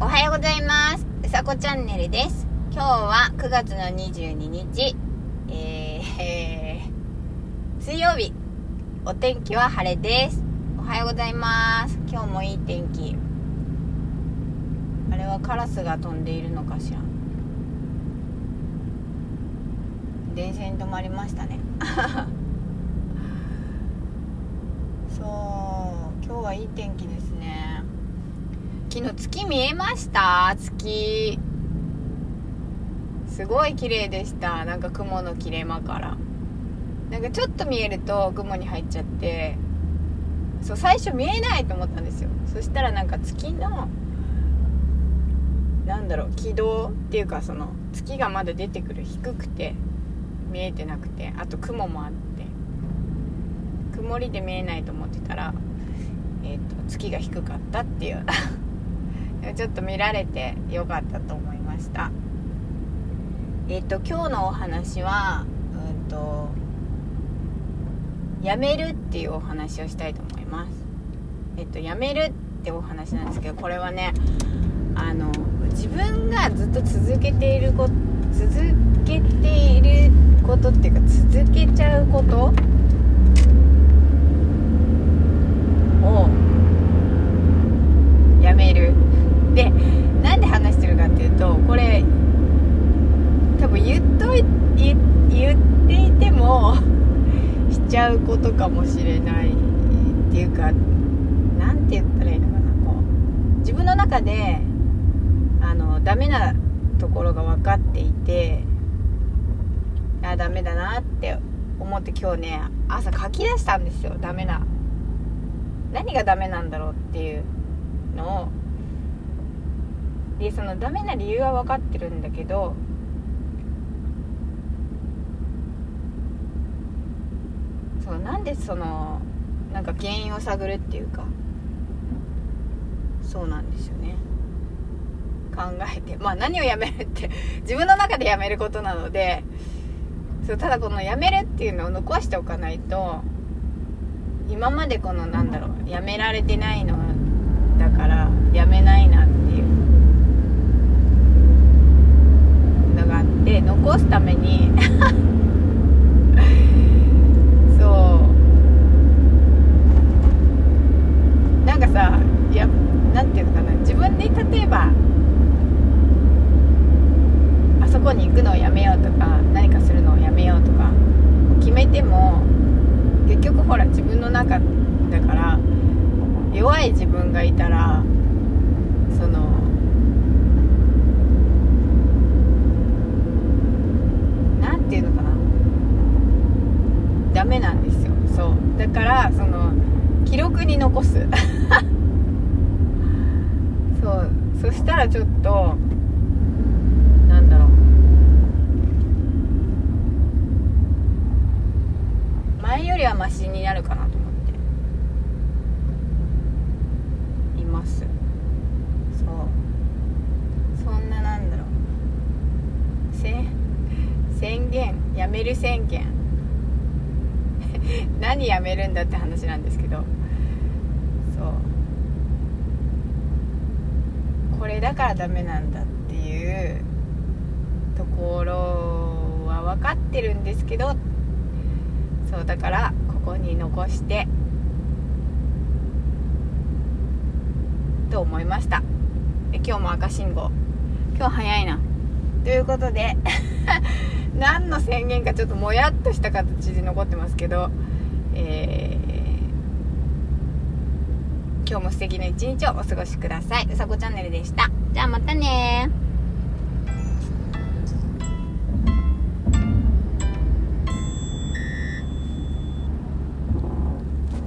おはようございます。うさこチャンネルです。今日は9月の22日えー、えー、水曜日。お天気は晴れです。おはようございます。今日もいい天気。あれはカラスが飛んでいるのかしら。電線止まりましたね。そう今日はいい天気ですね。昨日月見えました？月。すごい綺麗でした。なんか雲の切れ間から。なんかちょっと見えると雲に入っちゃって。そう最初見えないと思ったんですよ。そしたらなんか月のなんだろう軌道っていうかその月がまだ出てくる低くて見えてなくてあと雲もあって。曇りで見えないと思ってたら、えーと、月が低かったっていう。ちょっと見られてよかったと思いました。えっ、と今日のお話はうんとやめるっていうお話をしたいと思います。えっ、とやめるってお話なんですけどこれはねあの自分がずっと続けていること続けていることっていうか続けちゃうことをやめるでなんで話してるかっていうとこれ多分言っとい言ってしちゃうことかもしれないっていうか何て言ったらいいのかなこう。自分の中であのダメなところが分かっていてあダメだなって思って今日ね朝書き出したんですよダメな。何がダメなんだろうっていうのを。でそのダメな理由は分かってるんだけどそうなんでそのなんか原因を探るっていうかそうなんですよね。考えてまあ何をやめるって 自分の中でやめることなのでそうただこのやめるっていうのを残しておかないと今までこのなんだろうやめられてないのだからやめないなっていうのがあって残すためにそうなんかさやなんていうのかな自分で例えばあそこに行くのをやめようとか何かするのをやめようとか決めても結局ほら自分の中だから弱い自分がいたらその何て言うのかな。ダメなんですよ。そう。だからその記録に残す。そう。そしたらちょっとなんだろう前よりはマシになるかなと思っています。そう。そんななんだろう。宣言やめる宣言。何やめるんだって話なんですけど。そう。これだからダメなんだっていうところは分かってるんですけど。そうだからここに残してと思いました。今日も赤信号。今日早いな。ということで 何の宣言かちょっともやっとした形で残ってますけど、えー、今日も素敵な一日をお過ごしください。うさこチャンネルでした。じゃあまたね